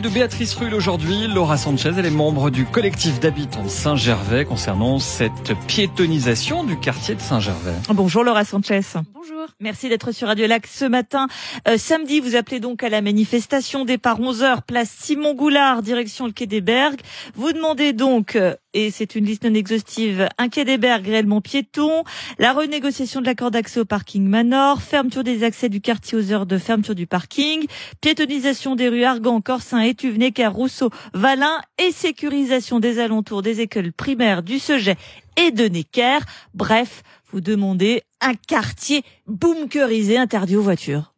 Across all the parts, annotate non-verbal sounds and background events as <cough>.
de Béatrice Rulle aujourd'hui, Laura Sanchez. Elle est membre du collectif d'habitants de Saint-Gervais concernant cette piétonisation du quartier de Saint-Gervais. Bonjour Laura Sanchez. Bonjour. Merci d'être sur Radio Lac ce matin. Euh, samedi, vous appelez donc à la manifestation départ 11h, place Simon Goulard, direction le quai des Bergues. Vous demandez donc, euh, et c'est une liste non exhaustive, un quai des Bergues réellement piéton, la renégociation de l'accord d'accès au parking Manor, fermeture des accès du quartier aux heures de fermeture du parking, piétonisation des rues Argan, Corsin, Étuve, Necker, Rousseau, Valin et sécurisation des alentours des écoles primaires du Seget et de Necker. Bref, vous demandez un quartier bunkerisé interdit aux voitures.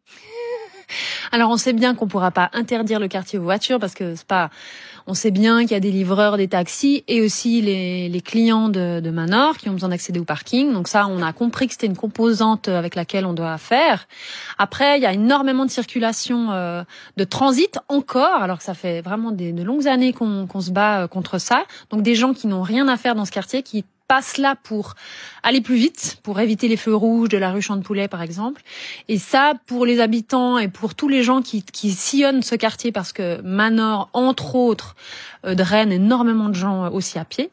Alors on sait bien qu'on pourra pas interdire le quartier aux voitures parce que c'est pas. On sait bien qu'il y a des livreurs, des taxis et aussi les, les clients de, de Manor qui ont besoin d'accéder au parking. Donc ça, on a compris que c'était une composante avec laquelle on doit faire. Après, il y a énormément de circulation euh, de transit encore, alors que ça fait vraiment des, de longues années qu'on qu'on se bat euh, contre ça. Donc des gens qui n'ont rien à faire dans ce quartier, qui passe là pour aller plus vite, pour éviter les feux rouges de la rue Champ de Poulet, par exemple. Et ça, pour les habitants et pour tous les gens qui, qui sillonnent ce quartier, parce que Manor, entre autres, euh, draine énormément de gens euh, aussi à pied,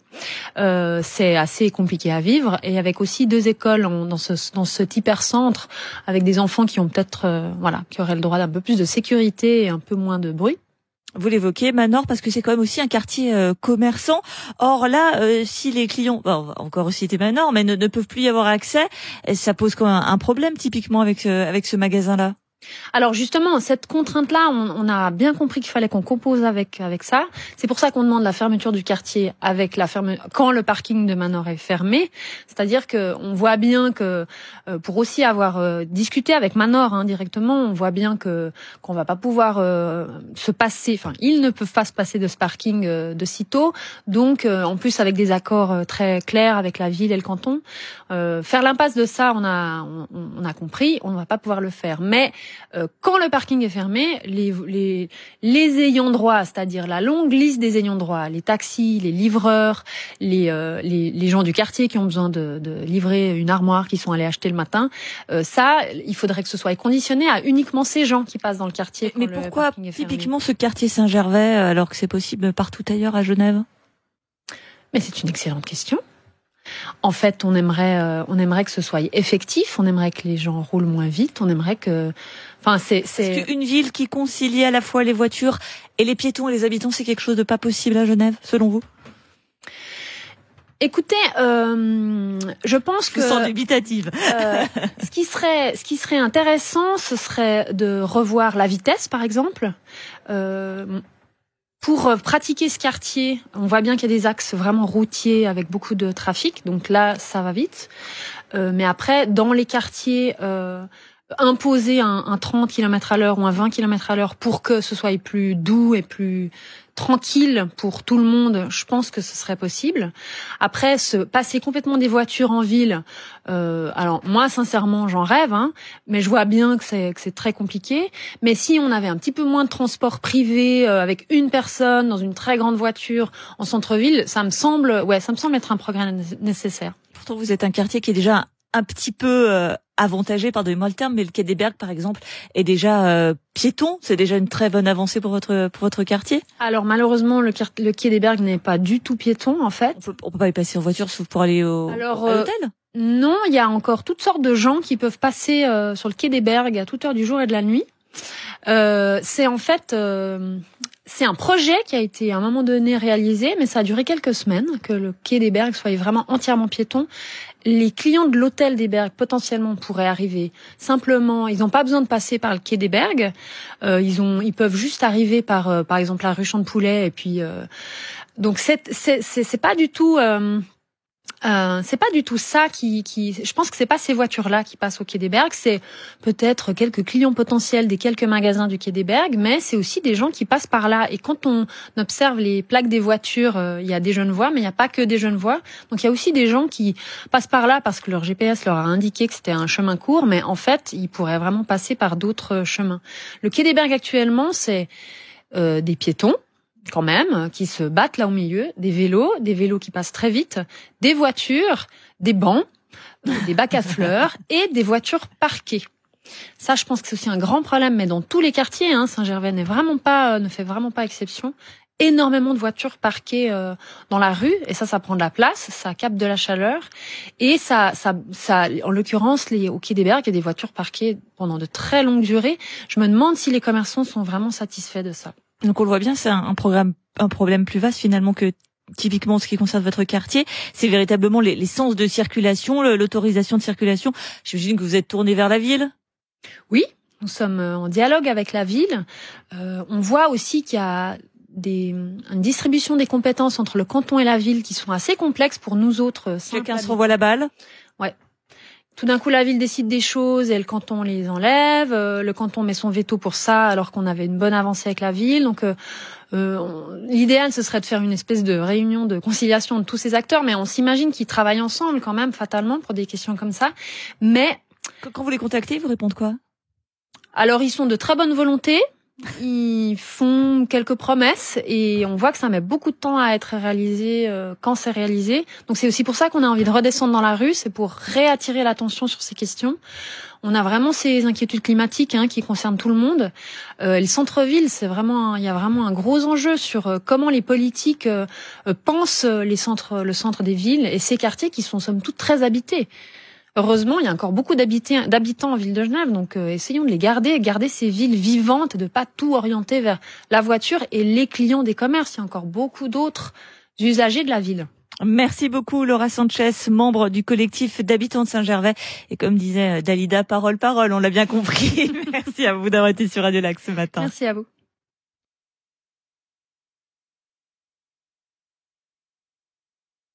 euh, c'est assez compliqué à vivre. Et avec aussi deux écoles dans ce dans cet hypercentre, avec des enfants qui ont peut-être, euh, voilà, qui auraient le droit d'un peu plus de sécurité et un peu moins de bruit. Vous l'évoquez, Manor, parce que c'est quand même aussi un quartier euh, commerçant. Or là, euh, si les clients, bon, on va encore Manor, mais ne, peuvent plus y avoir accès, ça pose quand même un problème typiquement avec avec ce magasin-là. Alors justement, cette contrainte-là, on, on a bien compris qu'il fallait qu'on compose avec avec ça. C'est pour ça qu'on demande la fermeture du quartier avec la ferme quand le parking de Manor est fermé. C'est-à-dire que on voit bien que euh, pour aussi avoir euh, discuté avec Manor hein, directement, on voit bien que qu'on va pas pouvoir euh, se passer. Enfin, ils ne peuvent pas se passer de ce parking euh, de sitôt. Donc, euh, en plus avec des accords euh, très clairs avec la ville et le canton, faire l'impasse de ça, on a on, on a compris, on ne va pas pouvoir le faire. Mais euh, quand le parking est fermé, les, les, les ayants droit, c'est-à-dire la longue liste des ayants droit, les taxis, les livreurs, les, euh, les, les, gens du quartier qui ont besoin de, de, livrer une armoire qu'ils sont allés acheter le matin, euh, ça, il faudrait que ce soit conditionné à uniquement ces gens qui passent dans le quartier. Mais pourquoi typiquement ce quartier Saint-Gervais alors que c'est possible partout ailleurs à Genève? Mais c'est une excellente question. En fait, on aimerait, euh, on aimerait que ce soit effectif, on aimerait que les gens roulent moins vite, on aimerait que, enfin, c'est, c'est. une ville qui concilie à la fois les voitures et les piétons et les habitants, c'est quelque chose de pas possible à Genève, selon vous? Écoutez, euh, je pense que je sens dubitative. euh, <laughs> ce qui serait, ce qui serait intéressant, ce serait de revoir la vitesse, par exemple. Euh, pour pratiquer ce quartier, on voit bien qu'il y a des axes vraiment routiers avec beaucoup de trafic, donc là, ça va vite. Euh, mais après, dans les quartiers, euh, imposer un, un 30 km à l'heure ou un 20 km à l'heure pour que ce soit plus doux et plus tranquille pour tout le monde, je pense que ce serait possible. Après, se passer complètement des voitures en ville, euh, alors moi sincèrement j'en rêve, hein, mais je vois bien que c'est très compliqué. Mais si on avait un petit peu moins de transport privé euh, avec une personne dans une très grande voiture en centre-ville, ça me semble, ouais, ça me semble être un progrès nécessaire. Pourtant, vous êtes un quartier qui est déjà un petit peu euh, avantagé, pardonnez-moi le terme, mais le quai des Bergues, par exemple, est déjà euh, piéton. C'est déjà une très bonne avancée pour votre pour votre quartier. Alors malheureusement, le, le quai des Bergues n'est pas du tout piéton en fait. On peut, on peut pas y passer en voiture sauf pour aller au Alors, à l'hôtel? Non, il y a encore toutes sortes de gens qui peuvent passer euh, sur le quai des Bergues à toute heure du jour et de la nuit. Euh, c'est en fait euh, c'est un projet qui a été à un moment donné réalisé, mais ça a duré quelques semaines que le quai des Bergues soit vraiment entièrement piéton. Les clients de l'hôtel des Bergues potentiellement pourraient arriver simplement. Ils n'ont pas besoin de passer par le quai des Bergues. Euh, ils ont, ils peuvent juste arriver par, euh, par exemple, la rue Champ de Poulet et puis. Euh, donc c'est c'est c'est pas du tout. Euh, c'est pas du tout ça qui, qui je pense que c'est pas ces voitures là qui passent au quai des Bergues. C'est peut-être quelques clients potentiels des quelques magasins du quai des Bergues mais c'est aussi des gens qui passent par là. Et quand on observe les plaques des voitures euh, il y a des jeunes voies mais il n'y a pas que des jeunes voies donc il y a aussi des gens qui passent par là parce que leur GPS leur a indiqué que c'était un chemin court mais en fait ils pourraient vraiment passer par d'autres chemins. Le quai des Bergues actuellement c'est euh, des piétons quand même, qui se battent là au milieu, des vélos, des vélos qui passent très vite, des voitures, des bancs, des bacs à fleurs <laughs> et des voitures parquées. Ça, je pense que c'est aussi un grand problème, mais dans tous les quartiers, hein, Saint-Gervais n'est vraiment pas, ne fait vraiment pas exception énormément de voitures parquées euh, dans la rue et ça ça prend de la place, ça capte de la chaleur et ça ça ça en l'occurrence les au quai des Bergues, il y a des voitures parquées pendant de très longues durées. Je me demande si les commerçants sont vraiment satisfaits de ça. Donc on le voit bien, c'est un, programme un problème plus vaste finalement que typiquement ce qui concerne votre quartier, c'est véritablement les, les, sens de circulation, l'autorisation de circulation. J'imagine que vous êtes tourné vers la ville. Oui, nous sommes euh, en dialogue avec la ville. Euh, on voit aussi qu'il y a des, une distribution des compétences entre le canton et la ville qui sont assez complexes pour nous autres. Chacun se renvoie la balle. Tout d'un coup, la ville décide des choses et le canton les enlève. Euh, le canton met son veto pour ça, alors qu'on avait une bonne avancée avec la ville. Donc, euh, euh l'idéal, ce serait de faire une espèce de réunion de conciliation de tous ces acteurs, mais on s'imagine qu'ils travaillent ensemble quand même, fatalement, pour des questions comme ça. Mais quand vous les contactez, vous répondent quoi? alors ils sont de très bonne volonté, ils font quelques promesses et on voit que ça met beaucoup de temps à être réalisé euh, quand c'est réalisé. Donc c'est aussi pour ça qu'on a envie de redescendre dans la rue, c'est pour réattirer l'attention sur ces questions. On a vraiment ces inquiétudes climatiques hein, qui concernent tout le monde. Euh, les centres-villes, c'est vraiment, il y a vraiment un gros enjeu sur euh, comment les politiques pensent les centres, le centre des villes et ces quartiers qui sont somme toute très habités. Heureusement, il y a encore beaucoup d'habitants en ville de Genève, donc euh, essayons de les garder, garder ces villes vivantes, de pas tout orienter vers la voiture et les clients des commerces. Il y a encore beaucoup d'autres usagers de la ville. Merci beaucoup Laura Sanchez, membre du collectif d'habitants de Saint-Gervais. Et comme disait Dalida, parole, parole, on l'a bien compris. <laughs> Merci à vous d'avoir été sur Radio Lac ce matin. Merci à vous.